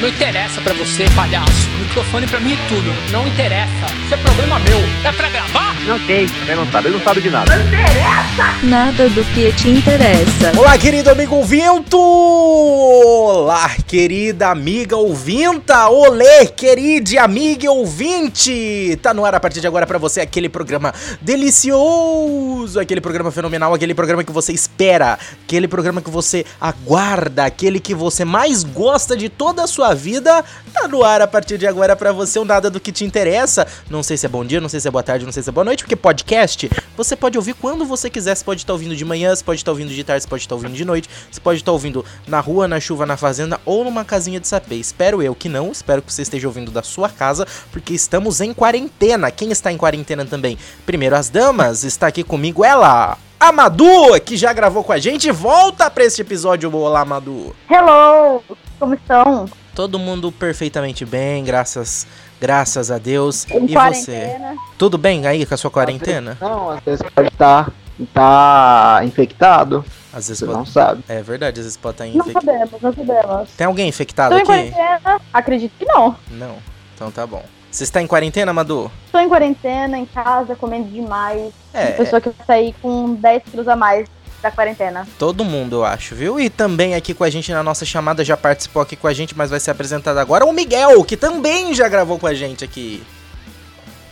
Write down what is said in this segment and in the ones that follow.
Não interessa pra você, palhaço. O microfone pra mim é tudo. Não interessa. Isso é problema meu. É pra gravar? Não sei. Ele não sabe, ele não sabe de nada. Não interessa. Nada do que te interessa. Olá, querido amigo ouvinto! Olá, querida amiga ouvinta! Olê, querida amiga ouvinte! Tá no ar a partir de agora pra você aquele programa delicioso, aquele programa fenomenal, aquele programa que você espera, aquele programa que você aguarda, aquele que você mais gosta de toda a sua vida. Tá no ar a partir de agora pra você o nada do que te interessa. Não sei se é bom dia, não sei se é boa tarde, não sei se é boa noite, porque podcast você pode ouvir quando você quiser. Você pode estar ouvindo de manhã, você pode estar ouvindo de tarde, você pode estar ouvindo de noite, você pode estar ouvindo na rua, na chuva, na fazenda ou numa casinha de sapê. Espero eu que não, espero que você esteja ouvindo da sua casa, porque estamos em quarentena. Quem está em quarentena também? Primeiro as damas, está aqui comigo ela, a Madu, que já gravou com a gente. Volta pra este episódio, olá Madu. Hello, como estão? Todo mundo perfeitamente bem, graças graças a Deus. Em e quarentena. você? Tudo bem aí com a sua quarentena? Não, às vezes pode estar tá infectado. Às vezes Você pode... não sabe. É verdade, às vezes pode estar Não infectado. sabemos, não sabemos. Tem alguém infectado Estou em aqui? quarentena? Acredito que não. Não. Então tá bom. Você está em quarentena, Madu? Estou em quarentena, em casa, comendo demais. É, Pessoa que vai sair com 10 quilos a mais da quarentena. todo mundo, eu acho, viu? E também aqui com a gente na nossa chamada, já participou aqui com a gente, mas vai ser apresentado agora, o Miguel, que também já gravou com a gente aqui.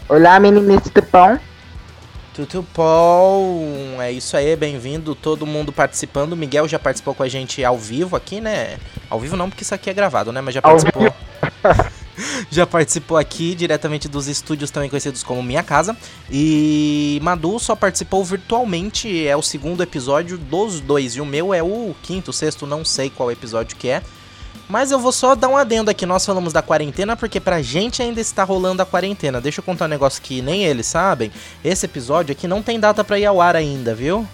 Olá, meninas de pão. Tudo bom? É isso aí, bem-vindo, todo mundo participando. O Miguel já participou com a gente ao vivo aqui, né? Ao vivo não, porque isso aqui é gravado, né? Mas já participou. já participou aqui diretamente dos estúdios também conhecidos como Minha Casa. E Madu só participou virtualmente, é o segundo episódio dos dois. E o meu é o quinto, sexto, não sei qual episódio que é. Mas eu vou só dar um adendo aqui. Nós falamos da quarentena porque pra gente ainda está rolando a quarentena. Deixa eu contar um negócio que nem eles sabem. Esse episódio aqui não tem data pra ir ao ar ainda, viu?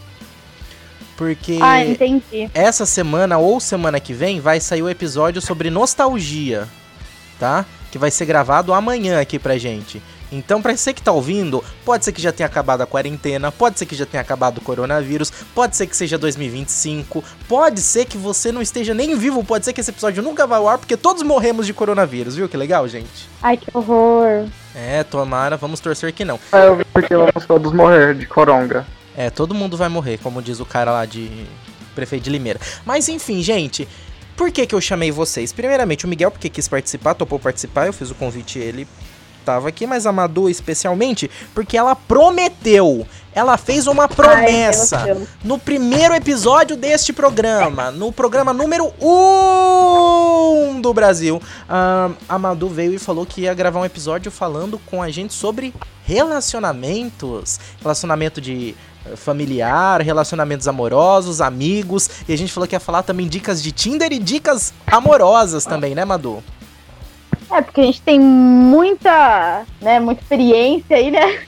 Porque Ah, entendi. essa semana ou semana que vem vai sair o episódio sobre nostalgia, tá? Que vai ser gravado amanhã aqui pra gente. Então, pra você que tá ouvindo, pode ser que já tenha acabado a quarentena, pode ser que já tenha acabado o coronavírus, pode ser que seja 2025, pode ser que você não esteja nem vivo, pode ser que esse episódio nunca vá ao ar, porque todos morremos de coronavírus, viu? Que legal, gente. Ai, que horror. É, tomara, vamos torcer que não. É, eu vi porque vamos todos morrer de coronga. É, todo mundo vai morrer, como diz o cara lá de prefeito de Limeira. Mas enfim, gente, por que que eu chamei vocês? Primeiramente, o Miguel, porque quis participar, topou participar, eu fiz o convite ele tava aqui, mas a Madu especialmente, porque ela prometeu, ela fez uma promessa Ai, no primeiro episódio deste programa, no programa número 1 um do Brasil. a Madu veio e falou que ia gravar um episódio falando com a gente sobre relacionamentos, relacionamento de eh, familiar, relacionamentos amorosos, amigos, e a gente falou que ia falar também dicas de Tinder e dicas amorosas também, né, Madu? É, porque a gente tem muita, né, muita experiência aí, né?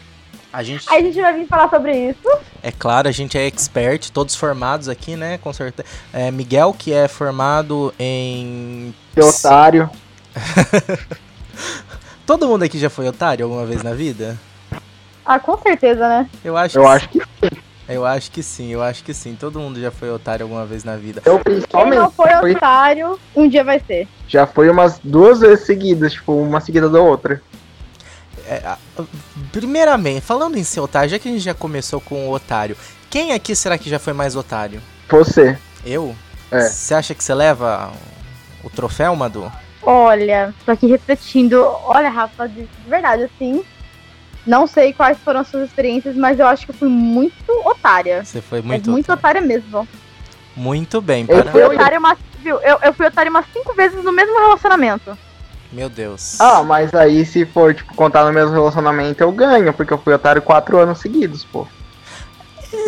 A gente, Aí a gente vai vir falar sobre isso. é claro, a gente é expert, todos formados aqui, né, com certeza. É, Miguel, que é formado em Que otário. Todo mundo aqui já foi otário alguma vez na vida? Ah, com certeza, né? Eu acho, Eu que, acho que eu acho que sim, eu acho que sim. Todo mundo já foi otário alguma vez na vida. eu Quem principalmente não foi foi- otário, um dia vai ser. já foi umas duas vezes seguidas, tipo, uma seguida da outra. É, primeiramente, falando em ser otário, já que a gente já começou com o otário, quem aqui será que já foi mais otário? Você. Eu? É. Você acha que você leva o troféu, Madu? Olha, tô aqui refletindo. Olha, Rafa, de verdade, assim. Não sei quais foram as suas experiências, mas eu acho que eu fui muito otária. Você foi É muito, muito otário. otária mesmo. Muito bem, Eu para... Fui otária umas, viu, eu, eu fui otária umas cinco vezes no mesmo relacionamento. Meu Deus. Ah, mas aí se for, tipo, contar no mesmo relacionamento, eu ganho, porque eu fui otário quatro anos seguidos, pô.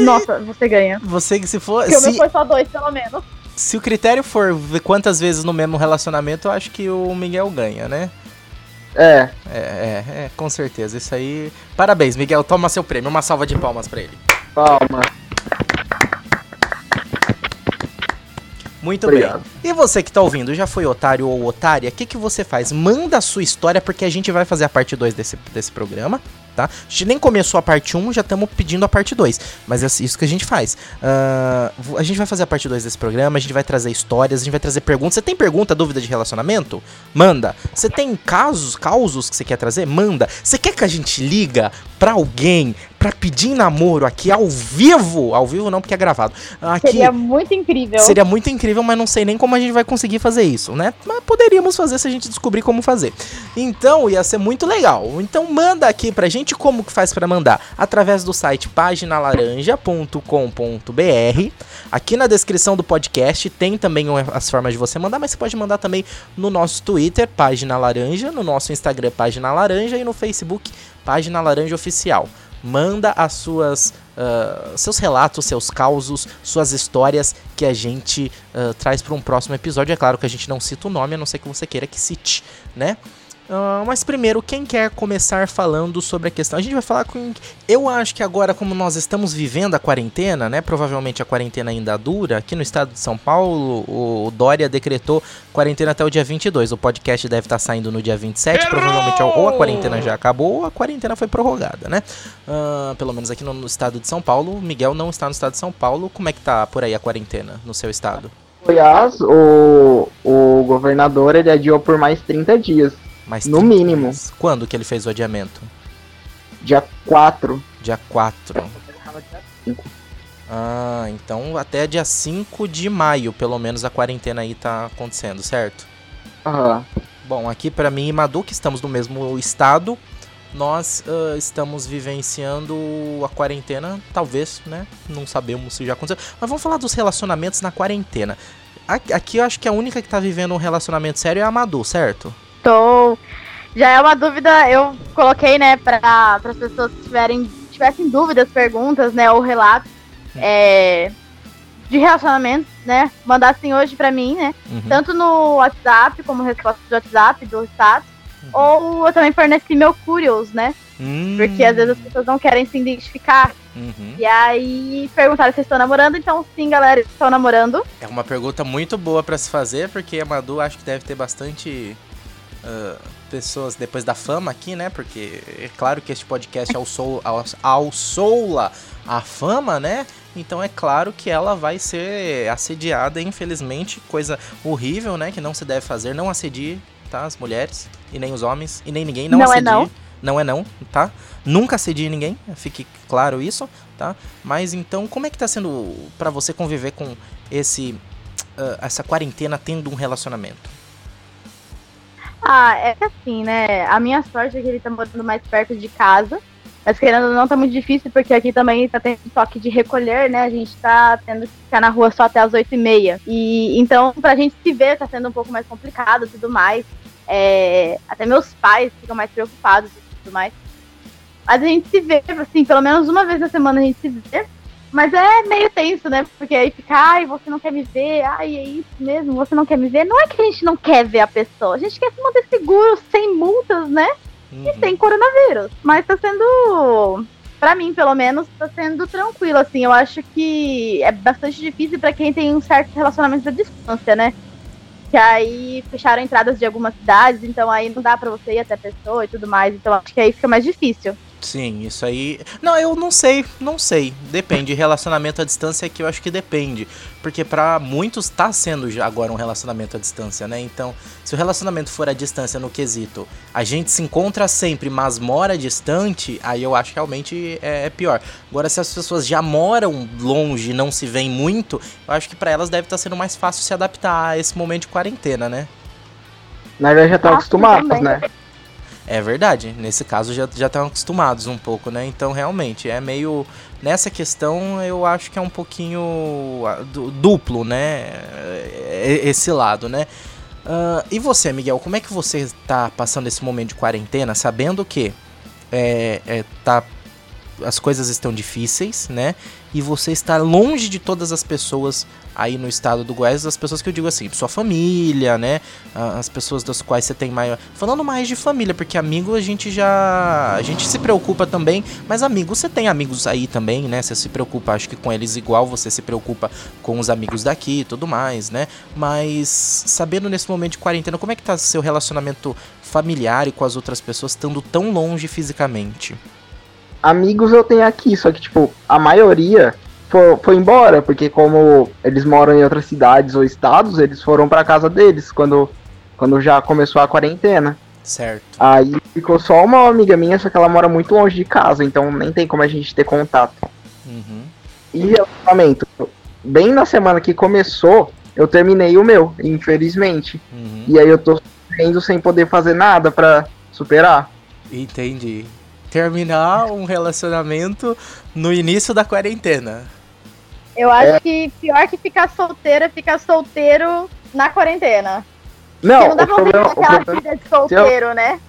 Nossa, você ganha. Você que se for... Porque o meu Se, foi só dois, pelo menos. se o critério for ver quantas vezes no mesmo relacionamento, eu acho que o Miguel ganha, né? É, É, é, é, com certeza. Isso aí. Parabéns, Miguel. Toma seu prêmio. Uma salva de palmas pra ele. palma. Muito Obrigado. bem. E você que tá ouvindo, já foi otário ou otária? O que, que você faz? Manda a sua história, porque a gente vai fazer a parte 2 desse, desse programa. Tá? A gente nem começou a parte 1, já estamos pedindo a parte 2. Mas é isso que a gente faz. Uh, a gente vai fazer a parte 2 desse programa, a gente vai trazer histórias, a gente vai trazer perguntas. Você tem pergunta, dúvida de relacionamento? Manda. Você tem casos, causos que você quer trazer? Manda. Você quer que a gente liga pra alguém pra pedir namoro aqui ao vivo? Ao vivo não, porque é gravado. Aqui, Seria muito incrível. Seria muito incrível, mas não sei nem como a gente vai conseguir fazer isso, né? Mas poderíamos fazer se a gente descobrir como fazer. Então, ia ser muito legal. Então, manda aqui pra gente como que faz para mandar. Através do site paginalaranja.com.br. Aqui na descrição do podcast tem também as formas de você mandar, mas você pode mandar também no nosso Twitter, Página Laranja, no nosso Instagram, Página Laranja e no Facebook, Página Laranja Oficial. Manda as suas uh, seus relatos, seus causos, suas histórias que a gente uh, traz para um próximo episódio. É claro que a gente não cita o nome, a não ser que você queira que cite, né? Uh, mas primeiro, quem quer começar falando sobre a questão? A gente vai falar com. Eu acho que agora, como nós estamos vivendo a quarentena, né? Provavelmente a quarentena ainda dura. Aqui no estado de São Paulo, o Dória decretou quarentena até o dia 22. O podcast deve estar saindo no dia 27. Errou! Provavelmente ou a quarentena já acabou ou a quarentena foi prorrogada, né? Uh, pelo menos aqui no, no estado de São Paulo. Miguel não está no estado de São Paulo. Como é que tá por aí a quarentena no seu estado? Goiás, o, o governador ele adiou por mais 30 dias. Mais no mínimo. Dias. Quando que ele fez o adiamento? Dia 4. Dia 4. Ah, então até dia 5 de maio, pelo menos a quarentena aí tá acontecendo, certo? Aham. Uhum. Bom, aqui para mim e Madu, que estamos no mesmo estado, nós uh, estamos vivenciando a quarentena, talvez, né? Não sabemos se já aconteceu. Mas vamos falar dos relacionamentos na quarentena. Aqui eu acho que a única que tá vivendo um relacionamento sério é a Madu, certo? Estou. Já é uma dúvida, eu coloquei, né, para as pessoas que tiverem, tivessem dúvidas, perguntas, né, ou relatos é, de relacionamento, né, mandassem hoje para mim, né, uhum. tanto no WhatsApp, como resposta do WhatsApp, do status, uhum. ou eu também forneci meu Curious, né, Hum. Porque às vezes as pessoas não querem se identificar. Uhum. E aí perguntaram se estão namorando, então sim, galera, estão namorando. É uma pergunta muito boa para se fazer, porque a Madu acho que deve ter bastante uh, pessoas depois da fama aqui, né? Porque é claro que este podcast alçoula a fama, né? Então é claro que ela vai ser assediada, infelizmente, coisa horrível, né? Que não se deve fazer. Não assedie, tá? As mulheres, e nem os homens, e nem ninguém. Não, não assedie. É não. não é não, tá? Nunca assedie ninguém, fique claro isso, tá? Mas então, como é que tá sendo para você conviver com esse uh, essa quarentena tendo um relacionamento? Ah, é assim, né? A minha sorte é que ele tá morando mais perto de casa. Mas querendo ou não, tá muito difícil, porque aqui também tá tendo toque de recolher, né? A gente tá tendo que ficar na rua só até as 8 e meia. E então, pra gente se ver, tá sendo um pouco mais complicado e tudo mais. É, até meus pais ficam mais preocupados e tudo mais. Mas a gente se vê, assim, pelo menos uma vez na semana a gente se vê. Mas é meio tenso, né? Porque aí fica, ai, você não quer me ver, ai, é isso mesmo, você não quer me ver. Não é que a gente não quer ver a pessoa, a gente quer se manter seguro, sem multas, né? Uhum. E sem coronavírus. Mas tá sendo, para mim, pelo menos, tá sendo tranquilo, assim. Eu acho que é bastante difícil para quem tem um certo relacionamento à distância, né? Que aí fecharam entradas de algumas cidades, então aí não dá para você ir até a pessoa e tudo mais. Então acho que aí fica mais difícil. Sim, isso aí. Não, eu não sei, não sei. Depende. Relacionamento à distância é que eu acho que depende. Porque para muitos tá sendo já agora um relacionamento à distância, né? Então, se o relacionamento for à distância no quesito, a gente se encontra sempre, mas mora distante, aí eu acho que realmente é, é pior. Agora, se as pessoas já moram longe e não se veem muito, eu acho que para elas deve estar tá sendo mais fácil se adaptar a esse momento de quarentena, né? Na verdade já estão acostumados, né? É verdade, nesse caso já já estão acostumados um pouco, né? Então realmente é meio nessa questão eu acho que é um pouquinho ah, duplo, né? Esse lado, né? Uh, e você, Miguel, como é que você está passando esse momento de quarentena, sabendo que é, é, tá, as coisas estão difíceis, né? E você está longe de todas as pessoas aí no estado do Goiás, as pessoas que eu digo assim, sua família, né? As pessoas das quais você tem maior. Falando mais de família, porque amigo a gente já. A gente se preocupa também, mas amigos, você tem amigos aí também, né? Você se preocupa, acho que com eles igual você se preocupa com os amigos daqui e tudo mais, né? Mas sabendo nesse momento de quarentena, como é que tá seu relacionamento familiar e com as outras pessoas estando tão longe fisicamente? amigos eu tenho aqui, só que, tipo, a maioria foi, foi embora, porque como eles moram em outras cidades ou estados, eles foram pra casa deles quando, quando já começou a quarentena. Certo. Aí ficou só uma amiga minha, só que ela mora muito longe de casa, então nem tem como a gente ter contato. Uhum. E relacionamento, bem na semana que começou, eu terminei o meu, infelizmente. Uhum. E aí eu tô sofrendo sem poder fazer nada pra superar. Entendi. Terminar um relacionamento no início da quarentena. Eu acho É. que pior que ficar solteiro é ficar solteiro na quarentena. Não, Porque não dá pra viver problema, o aquela problema- vida de solteiro, né?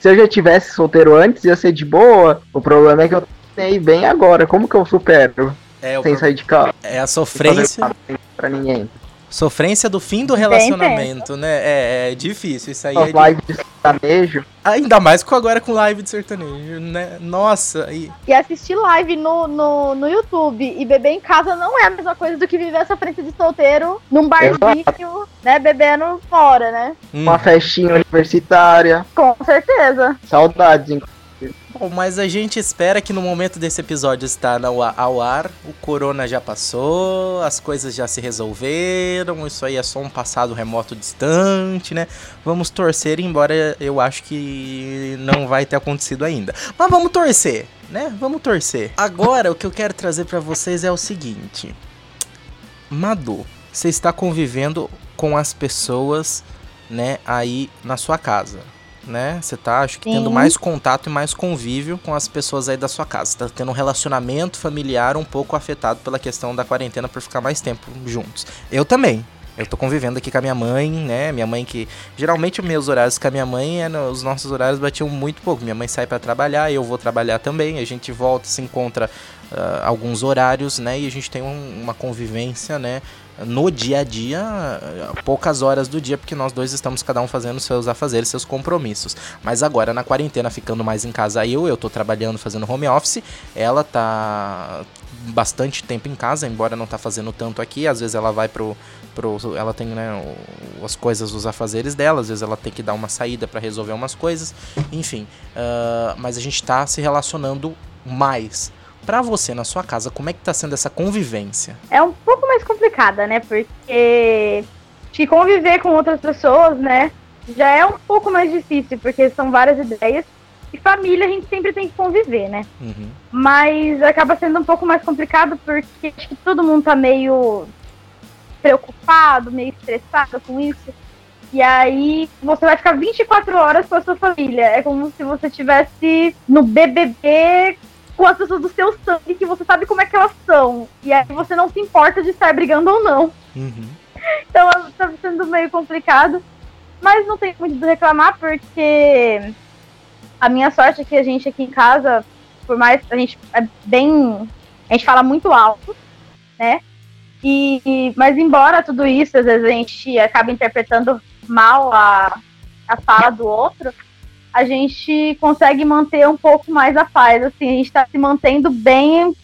se eu já tivesse solteiro antes, ia ser de boa. O problema é que eu terminei bem agora. Como que eu supero? É, o Sem pro- sair de casa, é a sofrência. pra ninguém. Sofrência do fim do relacionamento, né? É, é difícil. Isso aí é As di- lives de sertanejo. Ainda mais com agora com live de sertanejo, né? Nossa, e E assistir live no, no, no YouTube e beber em casa não é a mesma coisa do que viver essa frente de solteiro num barzinho, né? Bebendo fora, né? hum. Uma festinha universitária. Com certeza. Saudades, inclusive. Bom, mas a gente espera que no momento desse episódio estar ao ar, o corona já passou, as coisas já se resolveram, isso aí é só um passado remoto distante, né? Vamos torcer, embora eu acho que não vai ter acontecido ainda. Mas vamos torcer, né? Vamos torcer. Agora, o que eu quero trazer pra vocês é o seguinte. Madu, você está convivendo com as pessoas, né, aí na sua casa, né? Você tá, acho que tendo Sim. mais contato e mais convívio com as pessoas aí da sua casa. Você tá tendo um relacionamento familiar um pouco afetado pela questão da quarentena por ficar mais tempo juntos. Eu também. Eu tô convivendo aqui com a minha mãe, né? Minha mãe que. Geralmente meus horários com a minha mãe, é os nossos horários batiam muito pouco. Minha mãe sai pra trabalhar, eu vou trabalhar também. A gente volta, se encontra ah, alguns horários, né? E a gente tem um- uma convivência, né? No dia a dia, poucas horas do dia, porque nós dois estamos cada um fazendo seus afazeres, seus compromissos. Mas agora, na quarentena, ficando mais em casa eu, eu tô trabalhando, fazendo home office. Ela tá bastante tempo em casa, embora não tá fazendo tanto aqui. Às vezes ela vai pro. pro ela tem, né, as coisas, os afazeres dela, às vezes ela tem que dar uma saída para resolver umas coisas. Enfim, ah, mas a gente tá se relacionando mais. Pra você, na sua casa, como é que tá sendo essa convivência? É um pouco mais complicada, né? Porque te conviver com outras pessoas, né? Já é um pouco mais difícil, porque são várias ideias. E família a gente sempre tem que conviver, né? Uhum. Mas acaba sendo um pouco mais complicado porque acho que todo mundo tá meio preocupado, meio estressado com isso. E aí você vai ficar 24 horas com a sua família. É como se você estivesse no BBB com as pessoas do seu sangue, que você sabe como é que elas são. E aí você não se importa de estar brigando ou não. Uhum. Então tá sendo meio complicado. Mas não tem muito do reclamar, porque a minha sorte é que a gente aqui em casa, por mais a gente é bem. A gente fala muito alto, né? E, mas embora tudo isso, às vezes a gente acaba interpretando mal a, a fala do outro, a gente consegue manter um pouco mais a paz. Assim, a gente tá se mantendo bem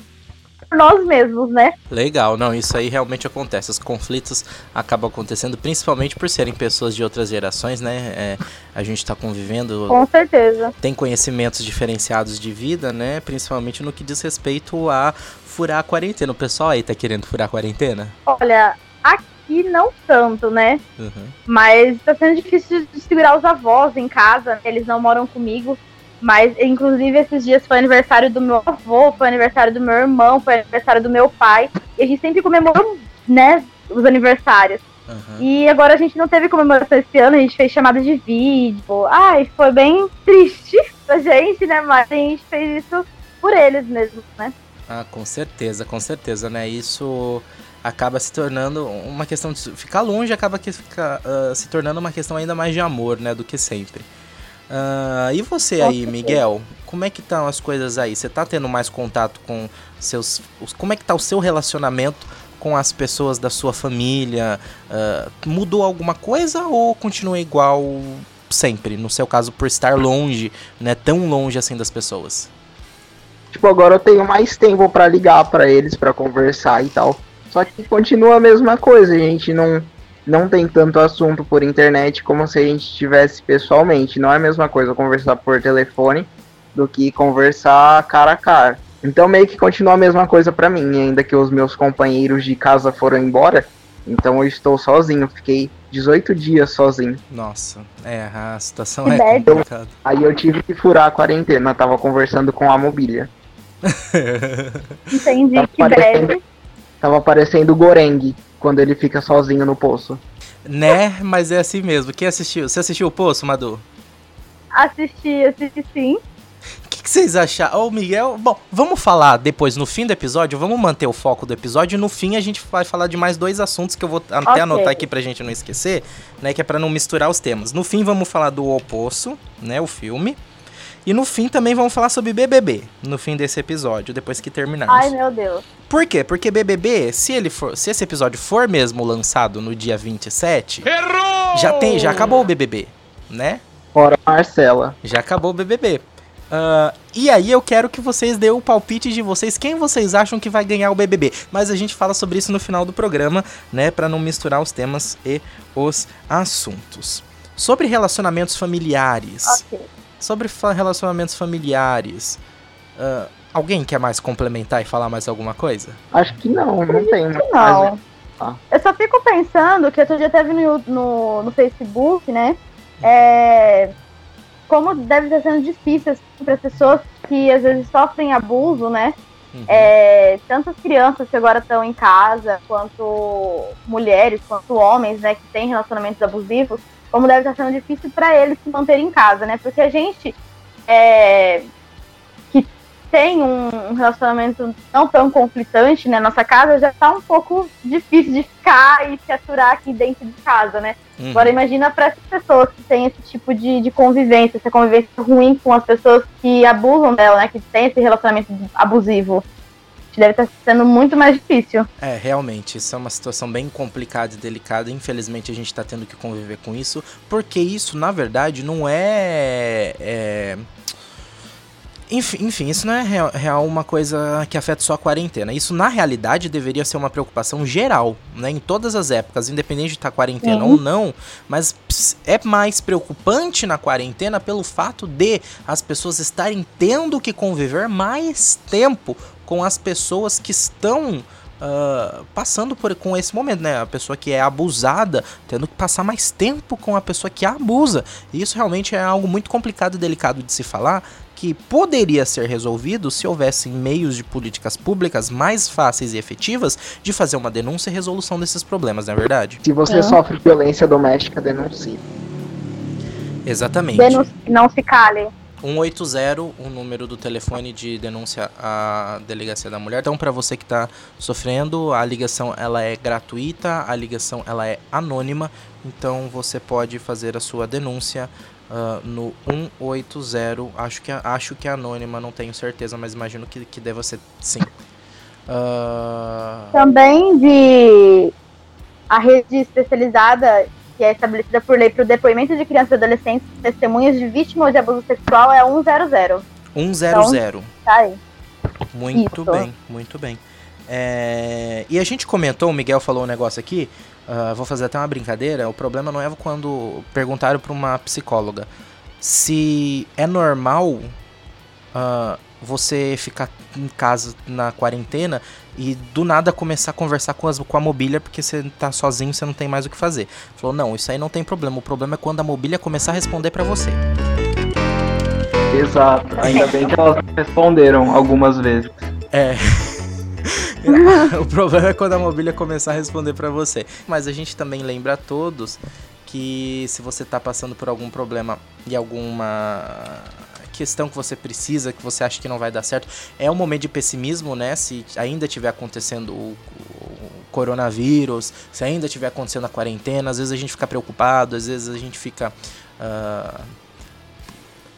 por nós mesmos, né? Legal, não, isso aí realmente acontece. Os conflitos acabam acontecendo principalmente por serem pessoas de outras gerações, né? É, a gente tá convivendo, Com certeza. tem conhecimentos diferenciados de vida, né? Principalmente no que diz respeito a furar a quarentena. O pessoal aí tá querendo furar a quarentena? Olha, aqui não tanto, né? Uhum. Mas tá sendo difícil de segurar os avós em casa, eles não moram comigo. Mas, inclusive, esses dias foi aniversário do meu avô, foi aniversário do meu irmão, foi aniversário do meu pai. E a gente sempre comemorou, né, os aniversários. Uhum. E agora a gente não teve comemoração esse ano, a gente fez chamada de vídeo. Ai, foi bem triste pra gente, né? Mas a gente fez isso por eles mesmo, né? Ah, com certeza, com certeza, né? Isso acaba se tornando uma questão de ficar longe, acaba que fica, ah, se tornando uma questão ainda mais de amor, né, do que sempre. Ah, e você aí. Miguel? Como é que estão as coisas aí? Você tá tendo mais contato com seus, como é que tá o seu relacionamento com as pessoas da sua família? Ah, mudou alguma coisa ou continua igual sempre? No seu caso, por estar longe, né, tão longe assim das pessoas? Tipo, agora eu tenho mais tempo pra ligar pra eles, pra conversar e tal. Só que continua a mesma coisa, a gente não, não tem tanto assunto por internet como se a gente tivesse pessoalmente. Não é a mesma coisa conversar por telefone do que conversar cara a cara. Então meio que continua a mesma coisa pra mim, ainda que os meus companheiros de casa foram embora. Então eu estou sozinho, fiquei 18 dias sozinho. Nossa, é, a situação Que é complicada. Aí eu tive que furar a quarentena, tava conversando com a mobília. Entendi, Tá que breve. Tava parecendo o Goreng quando ele fica sozinho no poço. né, mas é assim mesmo. Quem assistiu? Você assistiu o Poço, Madu? Assisti, assisti sim. O que, que vocês acharam? Ô, Miguel, bom, vamos falar depois no fim do episódio, vamos manter o foco do episódio e no fim a gente vai falar de mais dois assuntos que eu vou até Ok. anotar aqui pra gente não esquecer, né, que é pra não misturar os temas. No fim vamos falar do O Poço, né, o filme. E no fim também vamos falar sobre BBB, no fim desse episódio, depois que terminarmos. Ai, meu Deus. Por quê? Porque BBB, se ele for, se esse episódio for mesmo lançado no dia 27, já tem, já acabou o BBB, né? Fora a Marcela. Já acabou o BBB. Ah, e aí eu quero que vocês dêem o palpite de vocês, quem vocês acham que vai ganhar o BBB. Mas a gente fala sobre isso no final do programa, né, Pra não misturar os temas e os assuntos. Sobre relacionamentos familiares. Ok. Sobre fa- relacionamentos familiares. ah, alguém quer mais complementar e falar mais alguma coisa? Acho que não, não tem. Não. Ah. Eu só fico pensando que outro dia teve no, no, no Facebook, né? É, como deve estar sendo difícil para as pessoas que às vezes sofrem abuso, né? Uhum. É, tanto as crianças que agora estão em casa, quanto mulheres, quanto homens, né, que têm relacionamentos abusivos, como deve estar sendo difícil para eles se manterem em casa, né? Porque a gente é, que tem um relacionamento não tão conflitante, né, nossa casa já tá um pouco difícil de ficar e se aturar aqui dentro de casa, né? Uhum. Agora imagina para essas pessoas que têm esse tipo de, de convivência, essa convivência ruim com as pessoas que abusam dela, né? Que tem esse relacionamento abusivo. Deve estar sendo muito mais difícil. É, realmente, isso é uma situação bem complicada e delicada. Infelizmente, a gente tá tendo que conviver com isso, porque isso, na verdade, não é. é... Enfim, enfim, isso não é real, real uma coisa que afeta só a quarentena. Isso, na realidade, deveria ser uma preocupação geral, né? Em todas as épocas, independente de estar quarentena Sim. ou não. Mas é mais preocupante na quarentena pelo fato de as pessoas estarem tendo que conviver mais tempo com as pessoas que estão ah, passando por com esse momento, né? A pessoa que é abusada tendo que passar mais tempo com a pessoa que a abusa. E isso realmente é algo muito complicado e delicado de se falar, que poderia ser resolvido se houvessem meios de políticas públicas mais fáceis e efetivas de fazer uma denúncia e resolução desses problemas, não é verdade? Se você Sim. sofre violência doméstica, denuncie. Exatamente. Denuncie, não se cale. 180, o número do telefone de denúncia à delegacia da mulher. Então, para você que está sofrendo, a ligação ela é gratuita, a ligação ela é anônima. Então, você pode fazer a sua denúncia ah, no 180. Acho que, acho que é anônima, não tenho certeza, mas imagino que, que deva ser sim. Ah, Também de a rede especializada que é estabelecida por lei para o depoimento de crianças e adolescentes testemunhas de vítimas de abuso sexual é 100. 100. Tá aí. Muito Isso. bem, muito bem. É, E a gente comentou, o Miguel falou um negócio aqui, ah, vou fazer até uma brincadeira. O problema não é quando perguntaram para uma psicóloga se é normal ah, você ficar em casa na quarentena e do nada começar a conversar com, as, com a mobília porque você tá sozinho, você não tem mais o que fazer. Falou, não, isso aí não tem problema. O problema é quando a mobília começar a responder para você. Exato. Ainda bem que elas responderam algumas vezes. É. o problema é quando a mobília começar a responder pra você. Mas a gente também lembra a todos que se você tá passando por algum problema e alguma questão que você precisa, que você acha que não vai dar certo, é um momento de pessimismo, né? Se ainda estiver acontecendo o, o coronavírus, se ainda estiver acontecendo a quarentena, às vezes a gente fica preocupado, às vezes a gente fica. ah,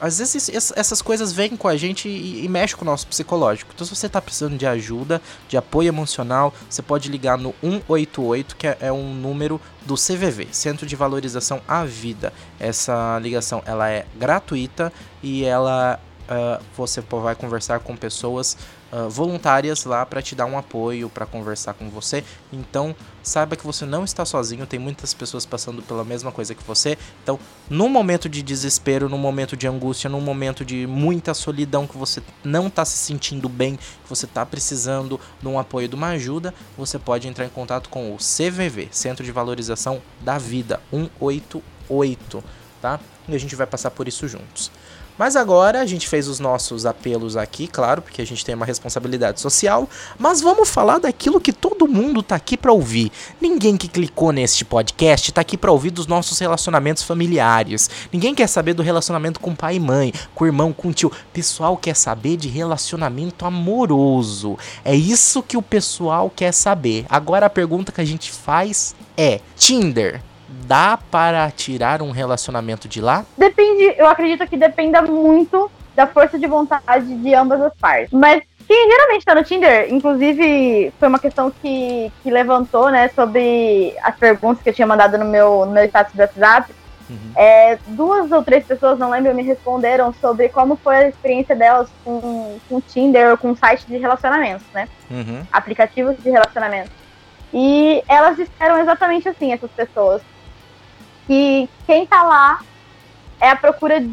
às vezes es- essas coisas vêm com a gente e, e mexem com o nosso psicológico. Então, se você está precisando de ajuda, de apoio emocional, você pode ligar no 188, que é, é um número do CVV, Centro de Valorização à Vida. Essa ligação ela é gratuita e ela ah, você vai conversar com pessoas uh, voluntárias lá para te dar um apoio, para conversar com você. Então, saiba que você não está sozinho, tem muitas pessoas passando pela mesma coisa que você. Então, no momento de desespero, no momento de angústia, no momento de muita solidão que você não está se sentindo bem, que você está precisando de um apoio, de uma ajuda, você pode entrar em contato com o CVV, Centro de Valorização da Vida 188, tá? E a gente vai passar por isso juntos. Mas agora a gente fez os nossos apelos aqui, claro, porque a gente tem uma responsabilidade social, mas vamos falar daquilo que todo mundo tá aqui para ouvir. Ninguém que clicou neste podcast tá aqui para ouvir dos nossos relacionamentos familiares. Ninguém quer saber do relacionamento com pai e mãe, com irmão, com tio. Pessoal quer saber de relacionamento amoroso. É isso que o pessoal quer saber. Agora a pergunta que a gente faz é: Tinder dá para tirar um relacionamento de lá? Depende, eu acredito que dependa muito da força de vontade de ambas as partes. Mas quem geralmente tá no Tinder, inclusive foi uma questão que, que levantou, né, sobre as perguntas que eu tinha mandado no meu, no meu status do WhatsApp. Uhum. É, duas ou três pessoas, não lembro, me responderam sobre como foi a experiência delas com, com Tinder ou com site de relacionamentos, né? Uhum. Aplicativos de relacionamento. E elas disseram exatamente assim, essas pessoas que quem tá lá é a procura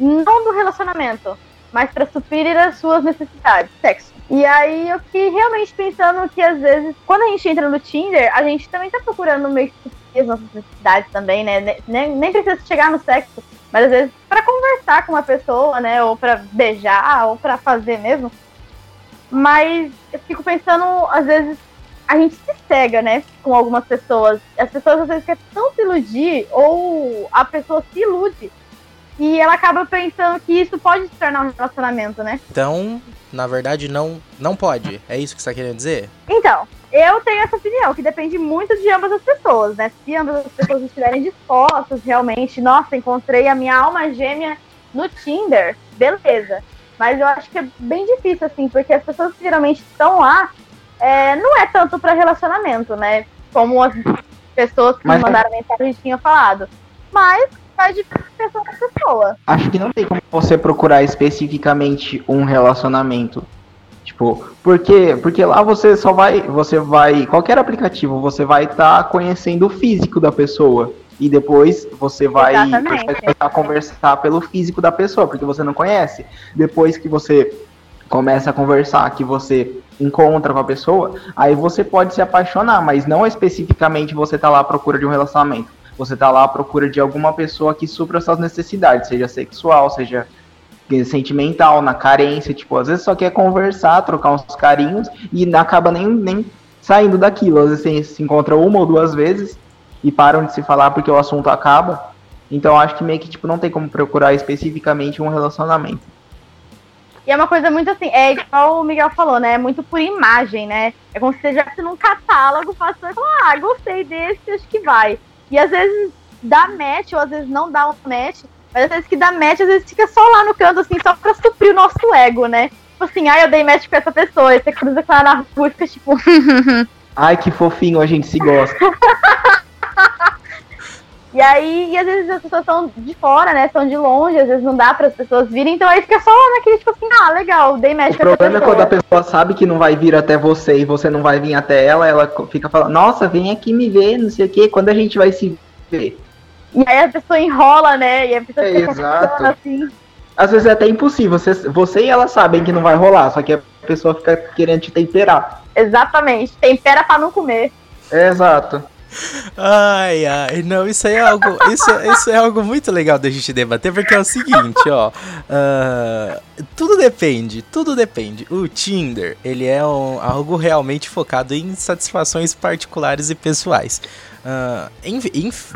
não do relacionamento, mas para suprir as suas necessidades, sexo. E aí eu fiquei realmente pensando que às vezes, quando a gente entra no Tinder, a gente também tá procurando meio que suprir as nossas necessidades também, né? Nem, nem precisa chegar no sexo, mas às vezes para conversar com uma pessoa, né? Ou para beijar, ou para fazer mesmo. Mas eu fico pensando, às vezes, a gente se cega, né, com algumas pessoas. As pessoas às vezes querem tão se iludir, ou a pessoa se ilude, e ela acaba pensando que isso pode se tornar um relacionamento, né? Então, na verdade, não, não pode. É isso que você está querendo dizer? Então, eu tenho essa opinião, que depende muito de ambas as pessoas, né? Se ambas as pessoas estiverem dispostas, realmente, nossa, encontrei a minha alma gêmea no Tinder, beleza. Mas eu acho que é bem difícil, assim, porque as pessoas geralmente estão lá é, não é tanto para relacionamento, né? Como as pessoas que Mas, me mandaram mensagem tinham falado. Mas vai de pessoa para pessoa. Acho que não tem como você procurar especificamente um relacionamento. Tipo, porque porque lá você só vai, você vai, qualquer aplicativo, você vai estar tá conhecendo o físico da pessoa e depois você vai começar a conversar pelo físico da pessoa, porque você não conhece. Depois que você começa a conversar, que você encontra com a pessoa, aí você pode se apaixonar, mas não especificamente você tá lá à procura de um relacionamento. Você tá lá à procura de alguma pessoa que supra suas necessidades, seja sexual, seja sentimental, na carência, tipo, às vezes só quer conversar, trocar uns carinhos e acaba nem, nem saindo daquilo. Às vezes se encontra uma ou duas vezes e param de se falar porque o assunto acaba. Então acho que meio que tipo não tem como procurar especificamente um relacionamento. E é uma coisa muito assim, é igual o Miguel falou, né? É muito por imagem, né? É como se você já num catálogo, passou e falou, ah, gostei desse, acho que vai. E às vezes dá match, ou às vezes não dá um match, mas às vezes que dá match, às vezes fica só lá no canto, assim, só pra suprir o nosso ego, né? Tipo assim, ai, eu dei match com essa pessoa, e você cruza com ela na rua e fica tipo. ai, que fofinho, a gente se gosta. E aí, e às vezes as pessoas estão de fora, né? Estão de longe, às vezes não dá para as pessoas virem, então aí fica só naquele tipo assim, ah, legal, dei match O problema é quando a pessoa sabe que não vai vir até você e você não vai vir até ela, ela fica falando, nossa, vem aqui me ver, não sei o quê, quando a gente vai se ver. E aí a pessoa enrola, né? E a pessoa é, fica exato. assim. Às vezes é até impossível, você, você e ela sabem que não vai rolar, só que a pessoa fica querendo te temperar. Exatamente, tempera para não comer. É, exato. Ai, ai, não, isso é algo, isso, isso é algo muito legal da gente debater, porque é o seguinte, ó, uh, tudo depende, tudo depende. O Tinder, ele é um, algo realmente focado em satisfações particulares e pessoais. Uh,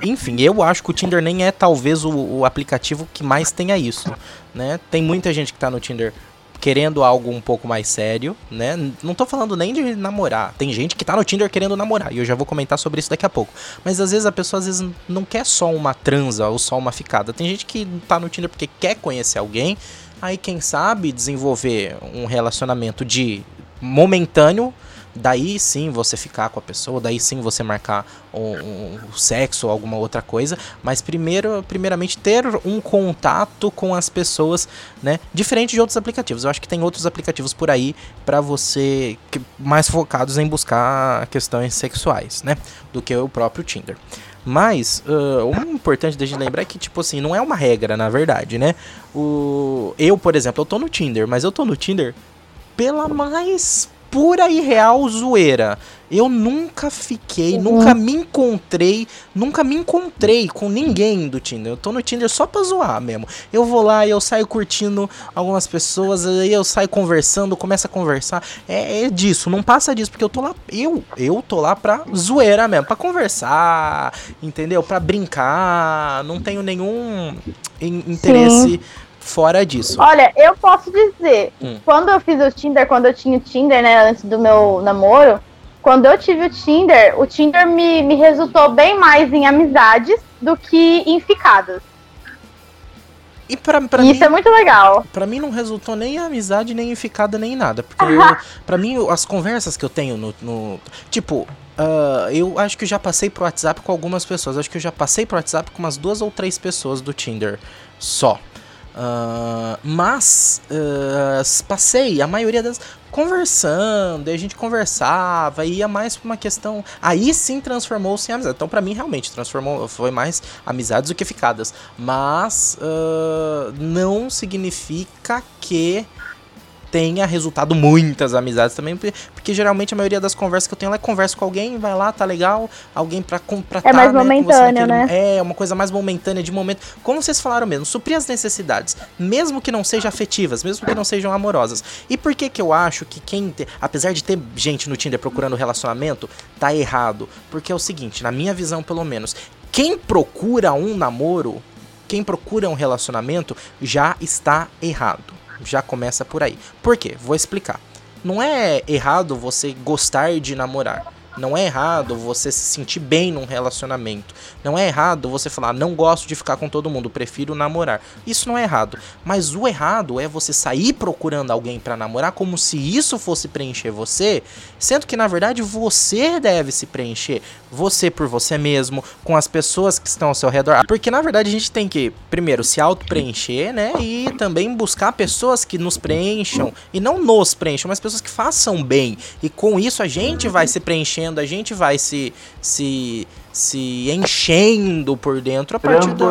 enfim, eu acho que o Tinder nem é talvez o, o aplicativo que mais tenha isso, né? Tem muita gente que tá no Tinder querendo algo um pouco mais sério, né? Não tô falando nem de namorar. Tem gente que tá no Tinder querendo namorar, e eu já vou comentar sobre isso daqui a pouco. Mas às vezes a pessoa às vezes não quer só uma transa ou só uma ficada. Tem gente que tá no Tinder porque quer conhecer alguém, aí quem sabe desenvolver um relacionamento de momentâneo daí sim você ficar com a pessoa, daí sim você marcar um, um, sexo ou alguma outra coisa, mas primeiro, primeiramente ter um contato com as pessoas, né? Diferente de outros aplicativos. Eu acho que tem outros aplicativos por aí para você que, mais focados em buscar questões sexuais, né? Do que o próprio Tinder. Mas, uh, o importante da gente lembrar é que, tipo assim, não é uma regra, na verdade, né? O... Eu, por exemplo, eu tô no Tinder, mas eu tô no Tinder pela mais pura e real zoeira. Eu nunca fiquei, uhum. nunca me encontrei, nunca me encontrei com ninguém do Tinder. Eu tô no Tinder só pra zoar mesmo. Eu vou lá e eu saio curtindo algumas pessoas, aí eu saio conversando, começo a conversar. É, é, disso, não passa disso, porque eu tô lá, eu, eu tô lá pra zoeira mesmo, pra conversar, entendeu? Pra brincar, não tenho nenhum interesse. Sim fora disso. Olha, eu posso dizer, hum. quando eu fiz o Tinder, quando eu tinha o Tinder, né, antes do meu namoro, quando eu tive o Tinder, o Tinder me, me resultou bem mais em amizades do que em ficadas. E pra, pra Isso mim, é muito legal. Pra mim não resultou nem em amizade, nem em ficada, nem em nada. Porque eu, pra mim, as conversas que eu tenho no. no tipo, uh, eu acho que eu já passei pro WhatsApp com algumas pessoas. Acho que eu já passei pro WhatsApp com umas duas ou três pessoas do Tinder só. Uh, mas uh, passei a maioria das conversando, a gente conversava, ia mais pra uma questão. Aí sim transformou-se em amizade. Então, para mim, realmente, transformou, foi mais amizades do que ficadas. Mas uh, não significa que tenha resultado muitas amizades também, porque, geralmente a maioria das conversas que eu tenho, ela é conversa com alguém, vai lá, tá legal, alguém pra comprar. É mais né, momentâneo, né? É, uma coisa mais momentânea de momento. Como vocês falaram mesmo, suprir as necessidades, mesmo que não sejam afetivas, mesmo que não sejam amorosas. E por que que eu acho que quem, te, apesar de ter gente no Tinder procurando relacionamento, tá errado? Porque é o seguinte, na minha visão pelo menos, quem procura um namoro, quem procura um relacionamento, já está errado. Já começa por aí. Por quê? Vou explicar. Não é errado você gostar de namorar. Não é errado você se sentir bem num relacionamento. Não é errado você falar, não gosto de ficar com todo mundo, prefiro namorar. Isso não é errado. Mas o errado é você sair procurando alguém para namorar como se isso fosse preencher você, sendo que na verdade você deve se preencher. Você por você mesmo, com as pessoas que estão ao seu redor. Porque na verdade a gente tem que, primeiro, se auto-preencher, né? E também buscar pessoas que nos preencham. E não nos preencham, mas pessoas que façam bem. E com isso a gente vai se preenchendo a gente vai se se se enchendo por dentro a partir do...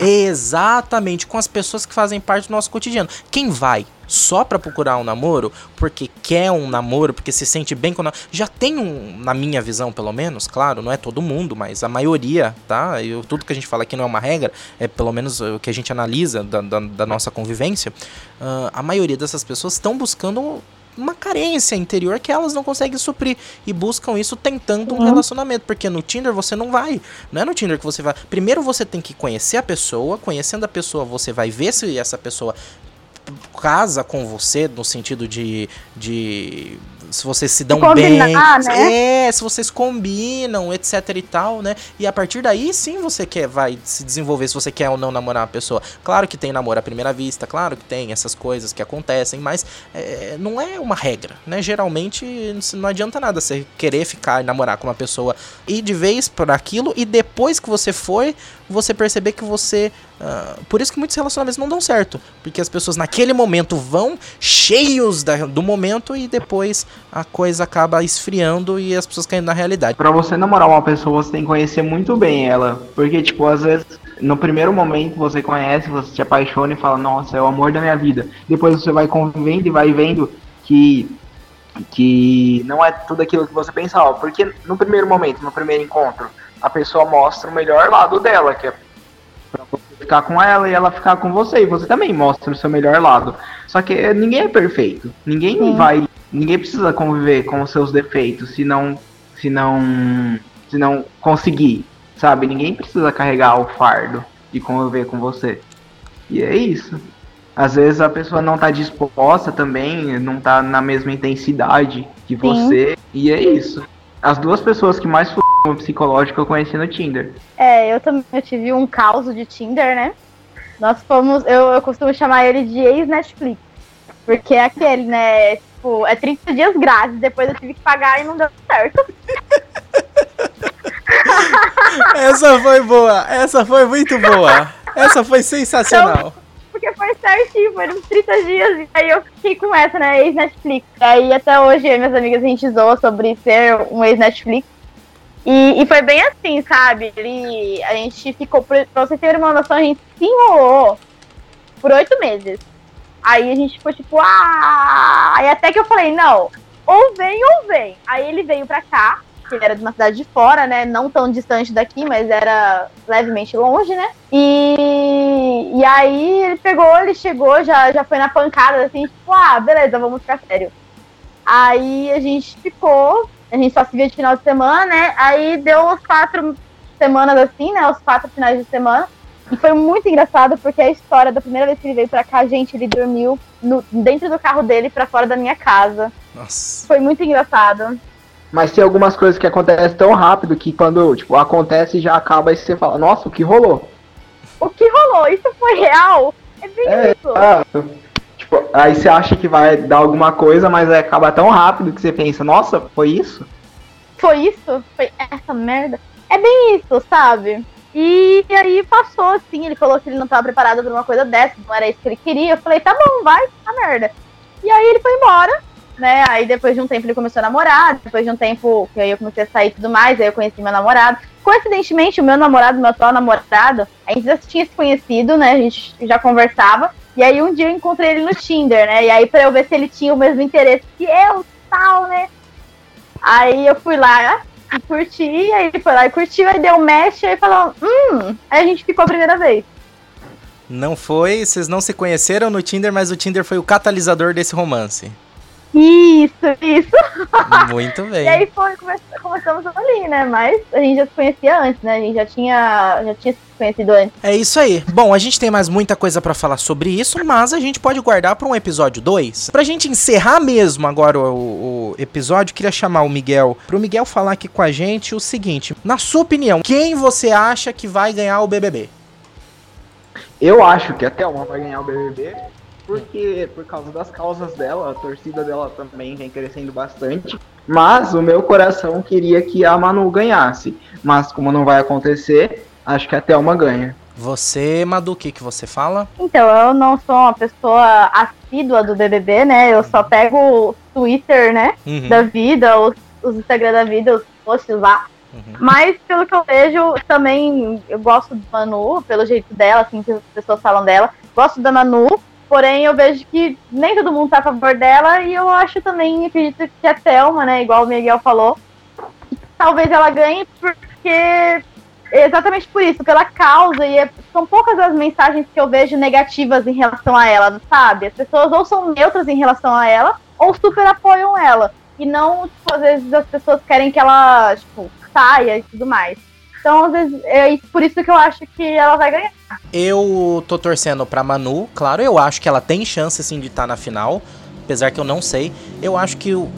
Exatamente, com as pessoas que fazem parte do nosso cotidiano. Quem vai só para procurar um namoro, porque quer um namoro, porque se sente bem com já tem um, na minha visão pelo menos, claro, não é todo mundo, mas a maioria, tá? Eu, tudo que a gente fala aqui não é uma regra, é pelo menos o que a gente analisa da, da, da nossa convivência. Uh, a maioria dessas pessoas estão buscando uma carência interior que elas não conseguem suprir e buscam isso tentando um uhum. relacionamento, porque no Tinder você não vai, não é no Tinder que você vai. Primeiro você tem que conhecer a pessoa, conhecendo a pessoa você vai ver se essa pessoa casa com você no sentido de, de se vocês se dão bem, né? é, se vocês combinam, etc e tal, né? E a partir daí sim você quer vai se desenvolver se você quer ou não namorar uma pessoa. Claro que tem namoro à primeira vista, claro que tem essas coisas que acontecem, mas é, não é uma regra, né? Geralmente não adianta nada você querer ficar e namorar com uma pessoa e de vez por aquilo e depois que você foi, você perceber que você Uh, por isso que muitos relacionamentos não dão certo. Porque as pessoas naquele momento vão cheios da, do momento e depois a coisa acaba esfriando e as pessoas caem na realidade. Para você namorar uma pessoa, você tem que conhecer muito bem ela. Porque, tipo, às vezes, no primeiro momento você conhece, você se apaixona e fala, nossa, é o amor da minha vida. Depois você vai convivendo e vai vendo que que não é tudo aquilo que você pensava. Porque no primeiro momento, no primeiro encontro, a pessoa mostra o melhor lado dela, que é pra você ficar com ela e ela ficar com você. E você também mostra o seu melhor lado. Só que ninguém é perfeito. Ninguém Sim. vai. Ninguém precisa conviver com os seus defeitos se não. Se não. Se não conseguir. Sabe? Ninguém precisa carregar o fardo de conviver com você. E é isso. Às vezes a pessoa não tá disposta também, não tá na mesma intensidade que você. Sim. E é isso. As duas pessoas que mais psicológico eu conheci no Tinder. É, eu também eu tive um caos de Tinder, né? Nós fomos, eu, eu costumo chamar ele de ex-Netflix. Porque é aquele, né? tipo, é 30 dias grátis, depois eu tive que pagar e não deu certo. Essa foi boa, essa foi muito boa. Essa foi sensacional. Porque foi certinho, uns 30 dias. E aí eu fiquei com essa, né? Ex-Netflix. E aí até hoje, minhas amigas, a gente zoa sobre ser um ex-Netflix. E, e foi bem assim, sabe? Ele, a gente ficou, pra vocês terem uma noção, a gente se enrolou por oito meses. Aí a gente ficou tipo, ah! Aí até que eu falei, não, ou vem ou vem. Aí ele veio pra cá, que ele era de uma cidade de fora, né? Não tão distante daqui, mas era levemente longe, né? E, e aí ele pegou, ele chegou, já, já foi na pancada, assim, tipo, ah, beleza, vamos ficar sério. Aí a gente ficou, a gente só se via de final de semana, né? Aí deu uns quatro semanas assim, né? Os quatro finais de semana. E foi muito engraçado porque a história da primeira vez que ele veio pra cá, gente, ele dormiu no- dentro do carro dele pra fora da minha casa. Nossa. Foi muito engraçado. Mas tem algumas coisas que acontecem tão rápido que quando, tipo, acontece já acaba e você fala, nossa, o que rolou? O que rolou? Isso foi real? É bem É, isso. ah, tipo, aí você acha que vai dar alguma coisa, mas acaba tão rápido que você pensa, nossa, foi isso? Foi isso? Foi essa merda? É bem isso, sabe? E aí passou, assim, ele falou que ele não estava preparado pra uma coisa dessa, não era isso que ele queria. Eu falei, tá bom, vai, a merda. E aí ele foi embora, né? Aí depois de um tempo ele começou a namorar, depois de um tempo que aí eu comecei a sair e tudo mais, aí eu conheci meu namorado. Coincidentemente, o meu namorado, meu atual namorado, a gente já tinha se conhecido, né? A gente já conversava. E aí um dia eu encontrei ele no Tinder, né? E aí pra eu ver se ele tinha o mesmo interesse que eu, tal, né? Aí eu fui lá e curti, aí ele foi lá e curtiu, aí deu match, aí falou, hum, aí a gente ficou a primeira vez. Não foi, vocês não se conheceram no Tinder, mas o Tinder foi o catalisador desse romance. Isso, isso. Muito E aí bem. foi, come- começamos ali, né? Mas a gente já se conhecia antes, né? A gente já tinha, já tinha se conhecido antes. É isso aí. Bom, a gente tem mais muita coisa pra falar sobre isso, mas a gente pode guardar pra um episódio 2. Pra gente encerrar mesmo agora o, o episódio, queria chamar o Miguel, pro Miguel falar aqui com a gente o seguinte: na sua opinião, quem você acha que vai ganhar o BBB? Eu acho que até uma vai ganhar o BBB, porque por causa das causas dela, a torcida dela também vem crescendo bastante. Mas o meu coração queria que a Manu ganhasse. Mas como não vai acontecer, acho que até uma ganha. Você, Madu, o que, que você fala? Então, eu não sou uma pessoa assídua do BBB, né? Eu só pego o Twitter, né? Uhum, Da vida, os, os Instagram da vida, os posts lá. uhum. Mas, pelo que eu vejo, também eu gosto da Manu, pelo jeito dela, assim, que as pessoas falam dela. Gosto da Manu, porém eu vejo que nem todo mundo tá a favor dela e eu acho também, acredito que a Thelma, né, igual o Miguel falou, talvez ela ganhe porque exatamente por isso, pela causa, e é- são poucas as mensagens que eu vejo negativas em relação a ela, sabe? As pessoas ou são neutras em relação a ela, ou super apoiam ela. E não, tipo, às vezes as pessoas querem que ela, tipo, saia e tudo mais. Então, às vezes, é por isso que eu acho que ela vai ganhar. Eu tô torcendo pra Manu, claro, eu acho que ela tem chance sim de estar na final, apesar que eu não sei. Eu acho que o-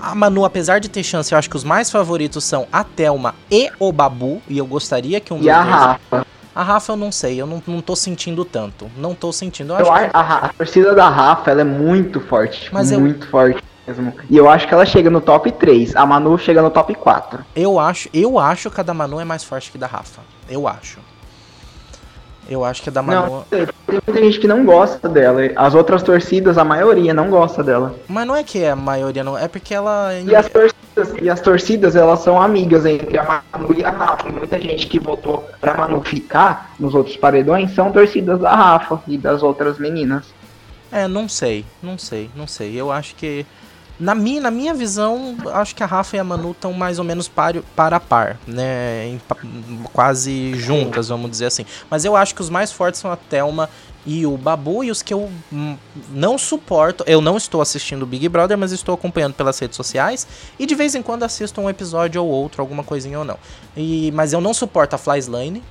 a Manu, apesar de ter chance, eu acho que os mais favoritos são a Thelma e o Babu, e eu gostaria que um E a dois- Rafa. A Rafa eu não sei, eu não, não tô sentindo tanto. Não tô sentindo. Eu Eu acho acho, a, a torcida da Rafa ela é muito forte. Mas eu- muito forte mesmo. E eu acho que ela chega no top 3. A Manu chega no top 4. Eu acho, eu acho que a da Manu é mais forte que a da Rafa. Eu acho. Eu acho que a da Manu. Não, tem muita gente que não gosta dela. As outras torcidas, a maioria, não gosta dela. Mas não é que a maioria não. É porque ela. E as torcidas, e as torcidas elas são amigas entre a Manu e a Rafa. Muita gente que votou pra Manu ficar nos outros paredões são torcidas da Rafa e das outras meninas. É, não sei, não sei, não sei. Eu acho que. Na minha, na minha visão, acho que a Rafa e a Manu estão mais ou menos par, par a par, né? Em quase juntas, vamos dizer assim. Mas eu acho que os mais fortes são a Thelma e o Babu, e os que eu hum, não suporto. Eu não estou assistindo o Big Brother, mas estou acompanhando pelas redes sociais. E de vez em quando assisto um episódio ou outro, alguma coisinha ou não. E, mas eu não suporto a Fly Slane.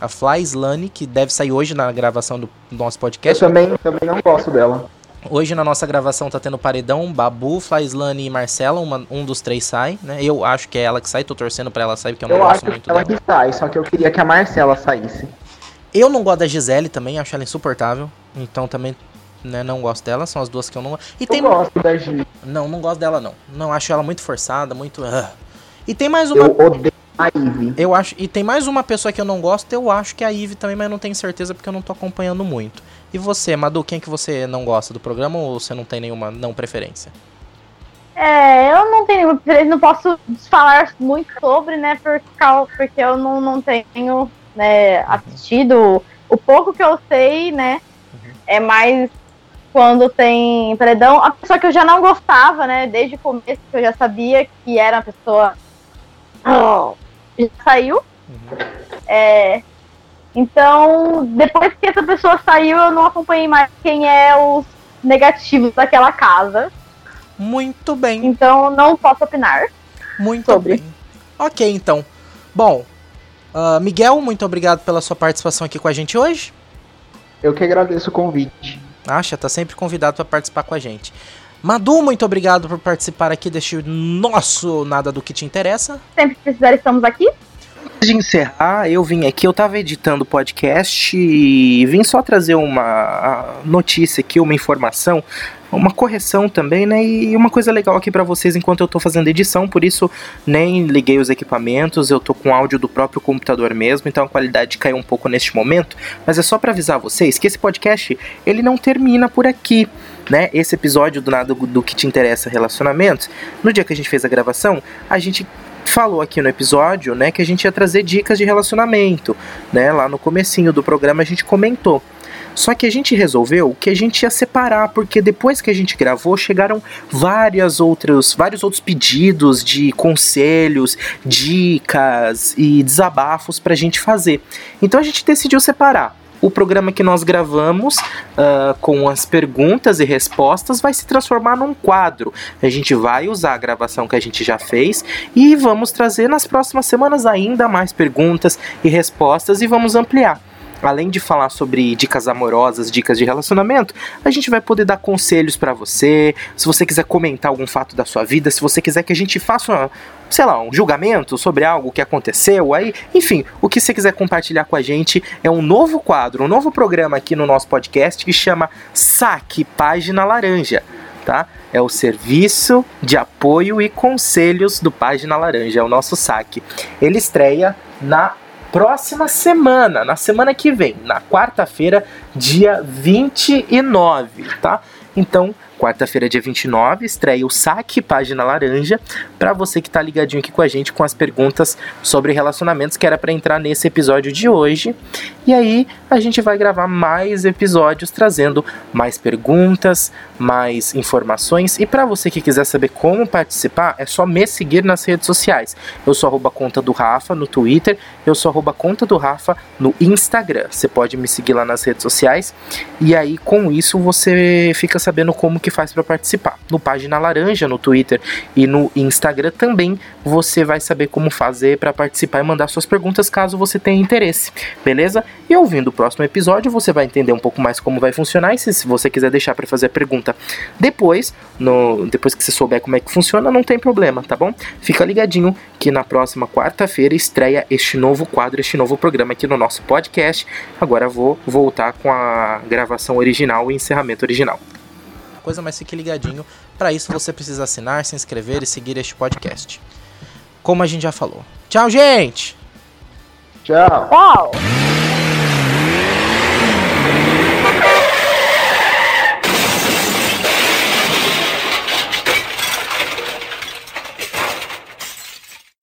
A Fly Slane, que deve sair hoje na gravação do nosso Eu podcast. também, também não gosto dela. Hoje na nossa gravação tá tendo paredão, Babu, Flyslane e Marcela, uma- um dos três sai, né? Eu acho que é ela que sai, tô torcendo pra ela sair, porque eu não Eu acho gosto muito que ela dela. que sai, só que eu queria que a Marcela saísse. Eu não gosto da Gisele também, acho ela insuportável. Então também né, não gosto dela, são as duas que eu não gosto. E Eu tem gosto da Gi. Não, não gosto dela não. Não acho ela muito forçada, muito ah. E tem mais uma Eu odeio a Ivy. eu acho, e tem mais uma pessoa que eu não gosto, eu acho que é a Ivy também, mas não tenho certeza porque eu não tô acompanhando muito. E você, Madu, quem que você não gosta do programa ou você não tem nenhuma não preferência? É, eu não tenho, não posso falar muito sobre, né, por causa, porque eu não, não tenho, né, assistido. O pouco que eu sei, né, é mais quando tem paredão. A pessoa que eu já não gostava, né, desde o começo, que eu já sabia que era uma pessoa. Já saiu. É, então, depois que essa pessoa saiu, eu não acompanhei mais quem é os negativos daquela casa. Muito bem, Então, não posso opinar. muito sobre. bem. Ok, então. Bom, ah, Miguel, muito obrigado pela sua participação aqui com a gente hoje. Eu que agradeço o convite. Acha, tá sempre convidado para participar com a gente. Madu, muito obrigado por participar aqui deste nosso Nada do que te interessa. Sempre que precisar, estamos aqui. Antes de encerrar, eu vim aqui, eu tava editando o podcast e vim só trazer uma notícia aqui, uma informação, uma correção também, né? E uma coisa legal aqui pra vocês enquanto eu tô fazendo edição, por isso nem liguei os equipamentos, eu tô com áudio do próprio computador mesmo, então a qualidade caiu um pouco neste momento, mas é só pra avisar vocês que esse podcast, ele não termina por aqui. Né, esse episódio do nada do que te interessa relacionamentos, no dia que a gente fez a gravação, a gente falou aqui no episódio, né, que a gente ia trazer dicas de relacionamento, né? Lá no comecinho do programa a gente comentou. Só que a gente resolveu que a gente ia separar, porque depois que a gente gravou, chegaram várias outros, vários outros pedidos de conselhos, dicas e desabafos pra gente fazer. Então a gente decidiu separar. O programa que nós gravamos ah, com as perguntas e respostas vai se transformar num quadro. A gente vai usar a gravação que a gente já fez e vamos trazer nas próximas semanas ainda mais perguntas e respostas e vamos ampliar. Além de falar sobre dicas amorosas, dicas de relacionamento, a gente vai poder dar conselhos pra você. Se você quiser comentar algum fato da sua vida, se você quiser que a gente faça, uma, sei lá, um julgamento sobre algo que aconteceu, aí, enfim, o que você quiser compartilhar com a gente é um novo quadro, um novo programa aqui no nosso podcast que chama Saque Página Laranja. Tá? É o Serviço de Apoio e Conselhos do Página Laranja, é o nosso saque. Ele estreia na próxima semana, na semana que vem, na quarta-feira, dia 29, tá? Então, quarta-feira, dia 29, estreia o Saque Página Laranja, para você que tá ligadinho aqui com a gente com as perguntas sobre relacionamentos que era para entrar nesse episódio de hoje. E aí, a gente vai gravar mais episódios trazendo mais perguntas, mais informações. E para você que quiser saber como participar, é só me seguir nas redes sociais. Eu sou arroba conta do Rafa no Twitter, eu sou arroba conta do Rafa no Instagram. Você pode me seguir lá nas redes sociais. E aí, com isso, você fica sabendo como que faz para participar. No Página Laranja, no Twitter e no Instagram também você vai saber como fazer para participar e mandar suas perguntas caso você tenha interesse, beleza? E ouvindo o próximo episódio, você vai entender um pouco mais como vai funcionar. E se, você quiser deixar para fazer a pergunta depois, no, depois que você souber como é que funciona, não tem problema, tá bom? Fica ligadinho que na próxima quarta-feira estreia este novo quadro, este novo programa aqui no nosso podcast. Agora vou voltar com a gravação original e encerramento original. Coisa, mas fique ligadinho. Para isso você precisa assinar, se inscrever e seguir este podcast. Como a gente já falou. Tchau, gente! Tchau. Tchau!